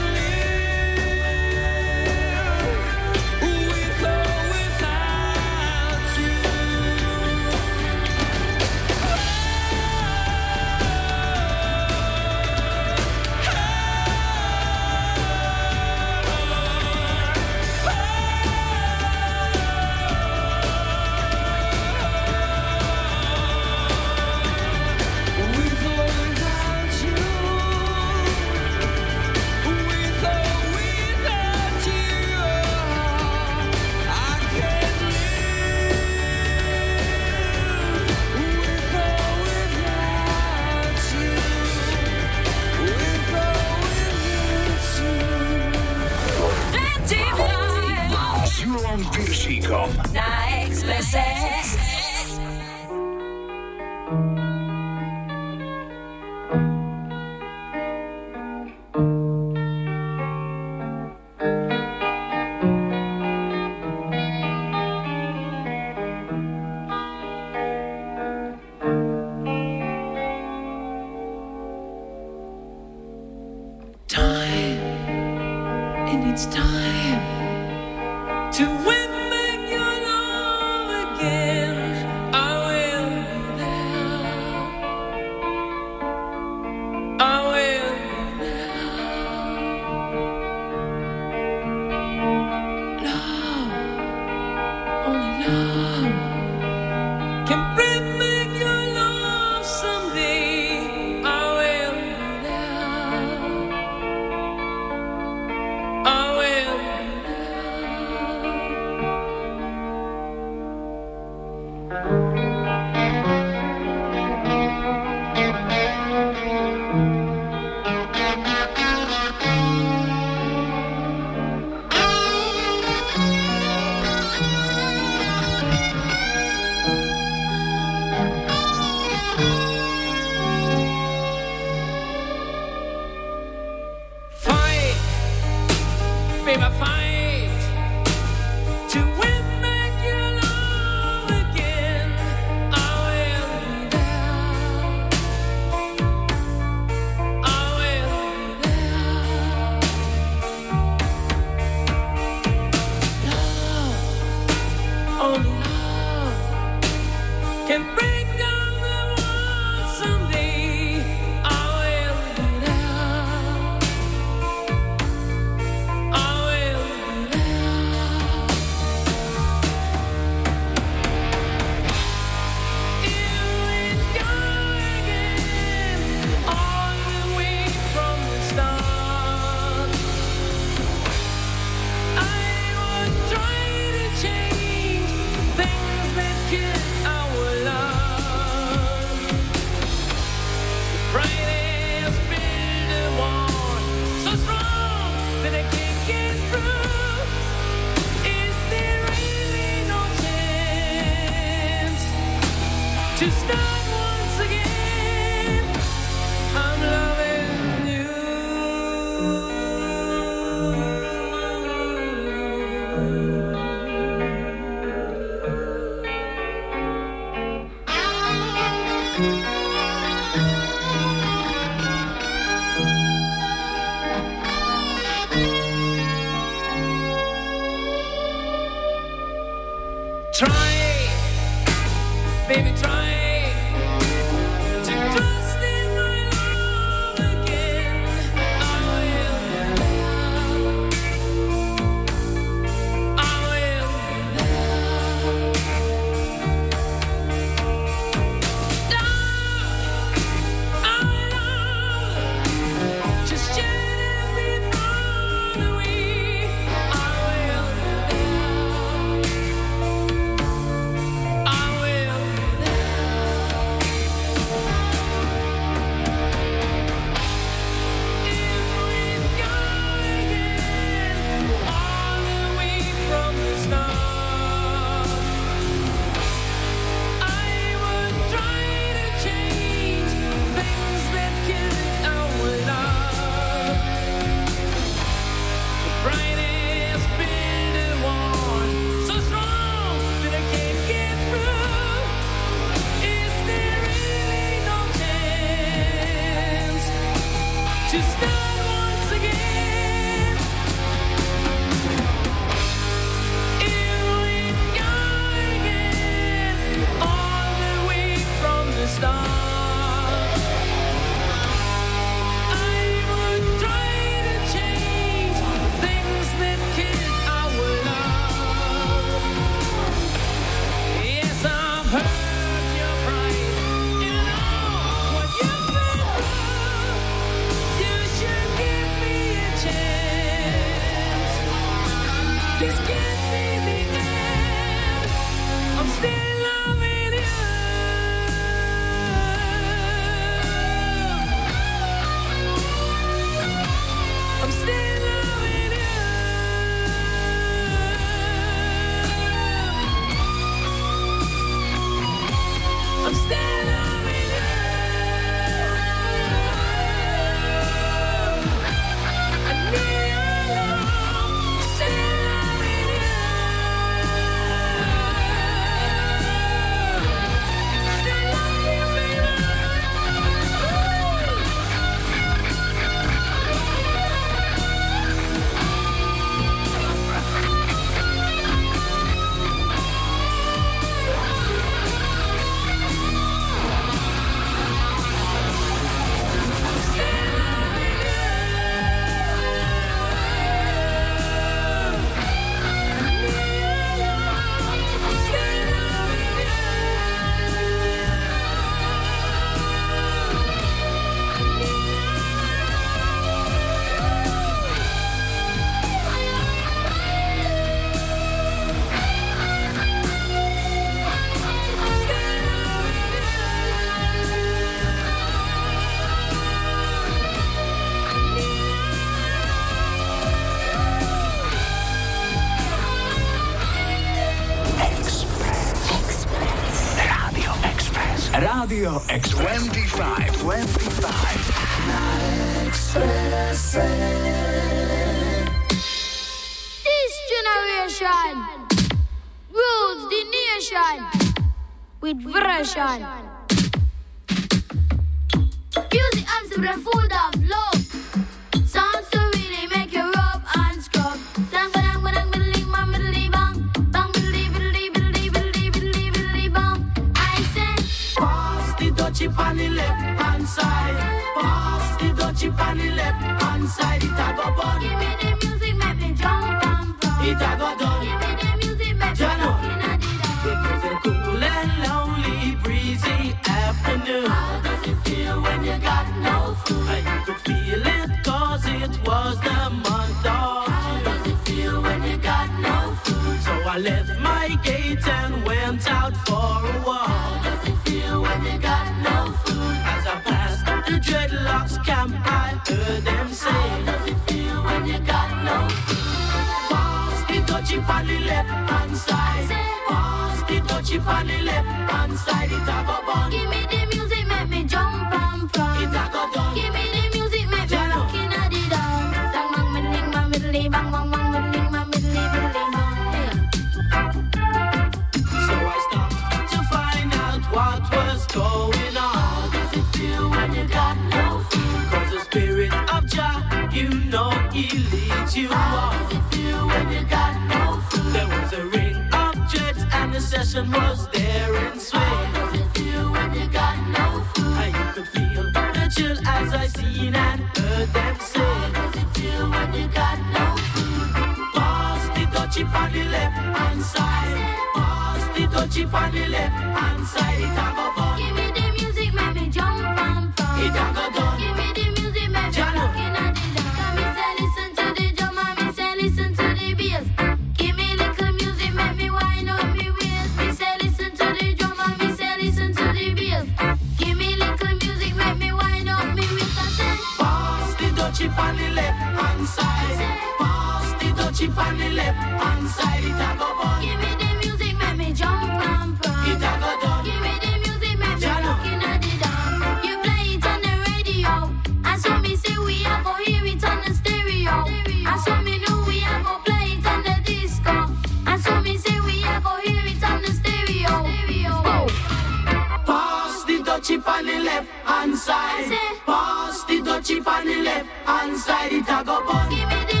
Dutchie on the left hand side. Pass the dutchie on the left hand side. It a go bun. Give me the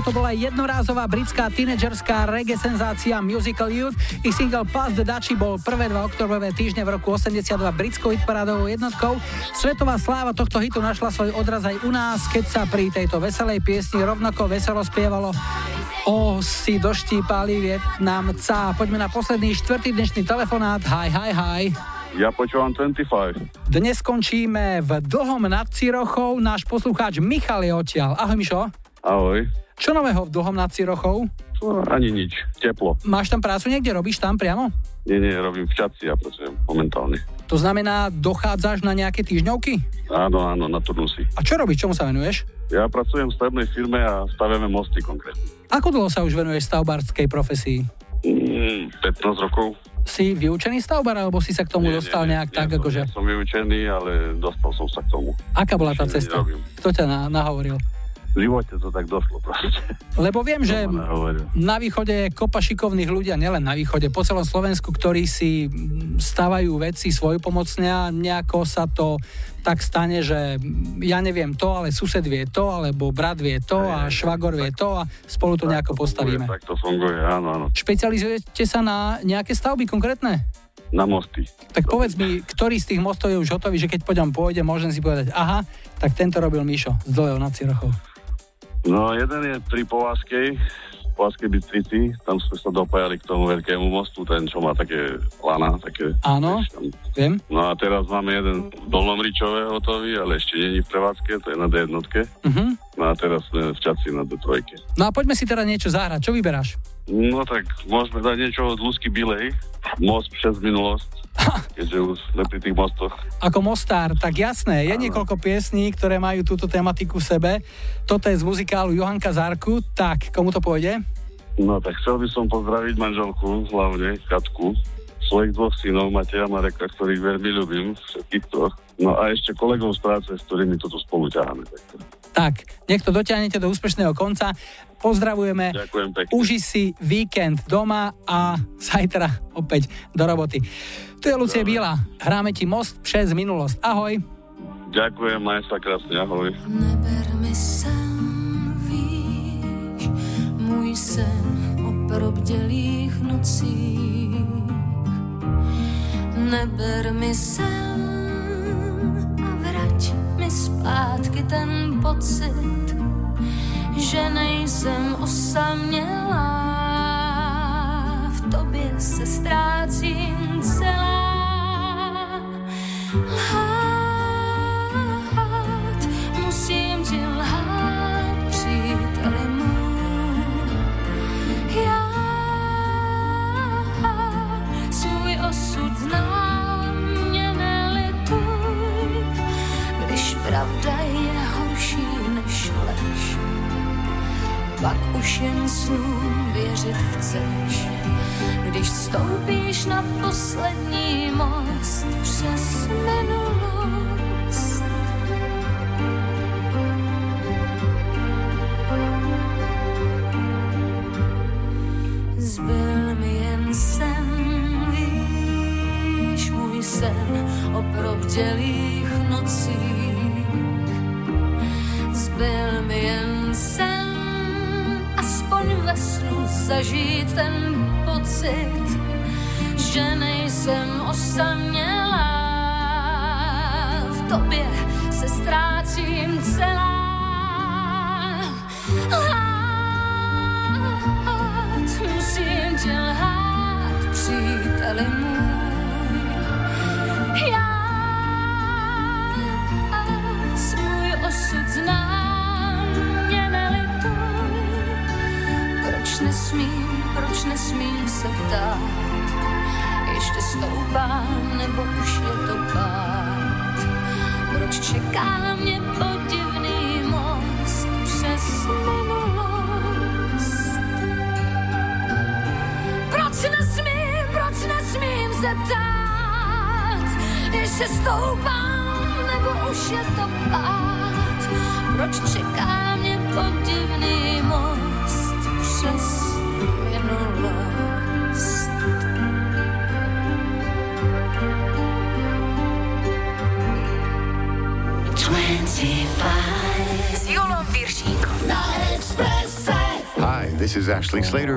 Toto bola jednorázová britská tínedžerská reggae senzácia Musical Youth. Ich single Pass the Dutchie bol prvé dva oktobrové týždne v roku 82 britskou hitparádovou jednotkou. Svetová sláva tohto hitu našla svoj odraz aj u nás, keď sa pri tejto veselej piesni rovnako veselo spievalo O si doštípali Vietnamca. Poďme na posledný štvrtý dnešný telefonát. Hi, hi, hi. Ja počúvam 25. Dnes skončíme v dlhom nad Cirochou. Náš poslucháč Michal je odtiaľ. Ahoj Mišo. Ahoj. Čo nového v dlhom nad Cirochou? No, ani nič. Teplo. Máš tam prácu niekde? Robíš tam priamo? Nie, nie, robím v Čaci, ja pracujem momentálne. To znamená, dochádzaš na nejaké týždňovky? Áno, áno, na turnusy. A čo robíš? Čomu sa venuješ? Ja pracujem v stavebnej firme a staviame mosty konkrétne. Ako dlho sa už venuješ stavbárskej profesii? Mm, 15 rokov. Si vyučený stavbár, alebo si sa k tomu Nie, nie, dostal nie, nejak nie, tak, som- akože... Som vyučený, ale dostal som sa k tomu. Aká bola tá cesta? nerobím. Kto ťa na, nahovoril? V živote to tak došlo proste. Lebo viem, že na východe je kopa šikovných ľudí, a nielen na východe, po celom Slovensku, ktorí si mm, stavajú veci svojpomocne a nejako sa to tak stane, že mm, ja neviem to, ale sused vie to, alebo brat vie to a švagor vie to a spolu to nejako postavíme. Tak to funguje, áno, áno. Špecializujete sa na nejaké stavby konkrétne? Na mosty. Tak povedz mi, ktorý z tých mostov je už hotový, že keď po ňom pôjde, môžem si povedať, aha, tak tento robil Mišo z Dlhého nad Cirochou. No, jeden je pri Pováskej, Pováskej Bystrici, tam sme sa dopájali k tomu veľkému mostu, ten, čo má také lana, také... Áno, viem. No a teraz máme jeden v Dolnom Ričove hotový, ale ešte není v prevádzke, to je na D1. Mhm. No a teraz sme v Čaci na D3. No a poďme si teda niečo zahrať. Čo vyberáš? No tak môžeme dať niečo od Lúsky Bilej, Most přes minulosť, [laughs] keďže už sme pri tých mostoch. Ako mostár, tak jasné, je Áno. niekoľko piesní, ktoré majú túto tematiku v sebe. Toto je z muzikálu Johanka Zárku, tak komu to pôjde? No tak chcel by som pozdraviť manželku, hlavne Katku, svojich dvoch synov, Mateja a Mareka, ktorých veľmi ľubím, všetkých. No a ešte kolegov z práce, s ktorými toto spolu ťaháme. Tak, nech to dotiahnete do úspešného konca. Pozdravujeme. Ďakujem pekne. Uži si víkend doma a zajtra opäť do roboty. Tu je Lucie Bíla. Hráme ti most přes minulosť. Ahoj. Ďakujem, maj sa krásne. Ahoj. Neber mi sem, víš, môj sen o probdelých nocích. Neber mi sem a vrať mi zpátky ten pocit, že nejsem osamělá. V tobě se ztrácím celá. Lhá. našim snům věřit chceš, když stoupíš na poslední most přes minulost.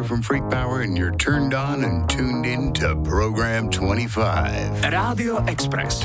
From Freak Power, and you're turned on and tuned in to Program 25. Radio Express.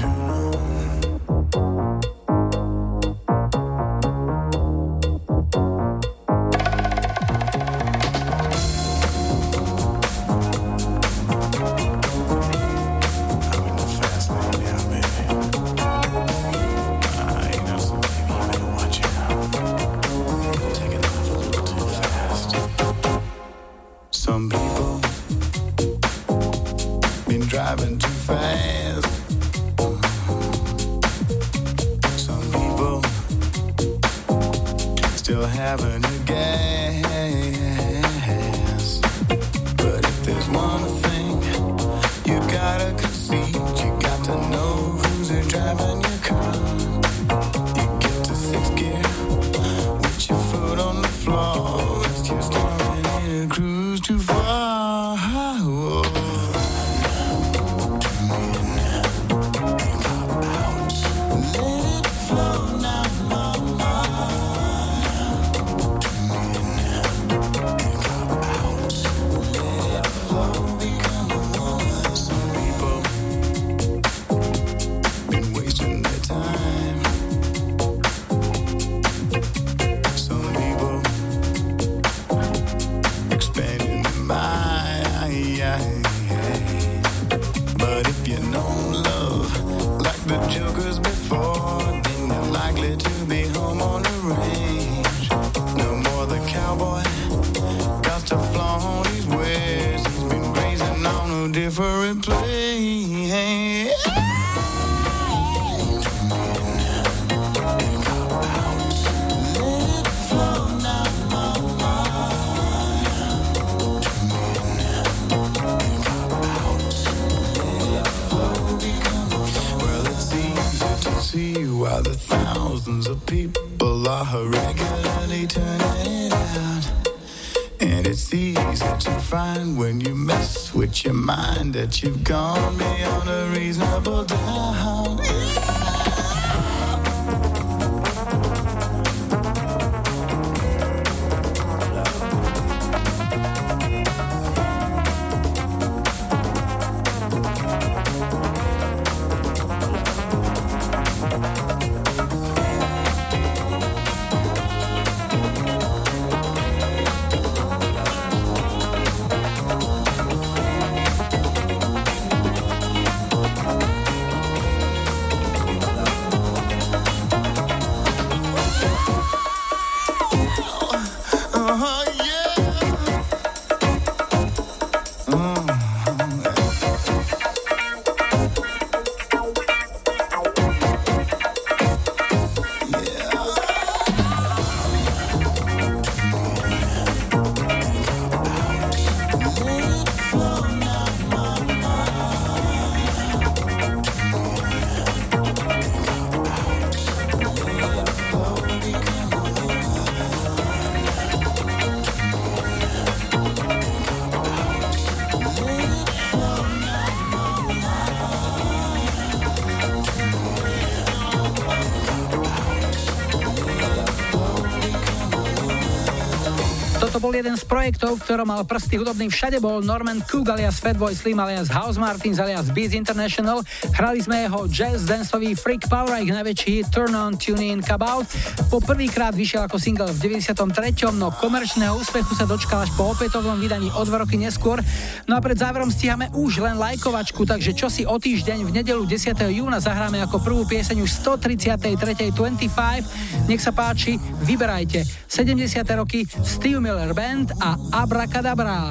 Jeden z projektov, v ktorom mal prsty hudobný všade bol Norman Cook alias Fatboy Slim alias House Martins alias Beats International. Hrali sme jeho jazz danceový Freak Power ich najväčší hit Turn On Tune In Cabout. Po prvýkrát vyšiel ako single v 93. no komerčného úspechu sa dočkal až po opätovnom vydaní o dva roky neskôr. No a pred záverom stíhame už len lajkovačku, takže čo si o týždeň v nedelu 10. júna zahráme ako prvú pieseň už 133. 25. Nech sa páči, vyberajte 70. roky Steve Miller Band a Abracadabra.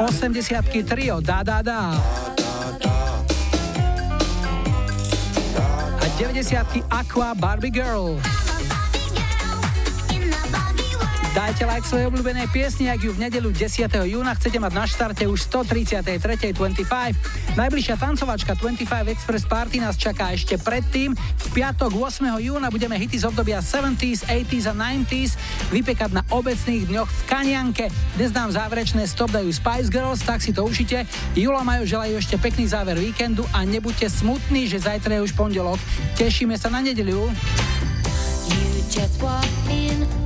80 trio Da Da Da. A 90 Aqua Barbie Girl. Dajte like svojej obľúbenej piesni, ak ju v nedelu 10. júna chcete mať na štarte už 133.25. Najbližšia tancovačka 25 Express Party nás čaká ešte predtým. V piatok 8. júna budeme hity z obdobia 70s, 80s a 90s vypekať na obecných dňoch v Kanianke. Dnes nám záverečné stop dajú Spice Girls, tak si to užite. Jula majú želajú ešte pekný záver víkendu a nebuďte smutní, že zajtra je už pondelok. Tešíme sa na nedeliu. You just walk in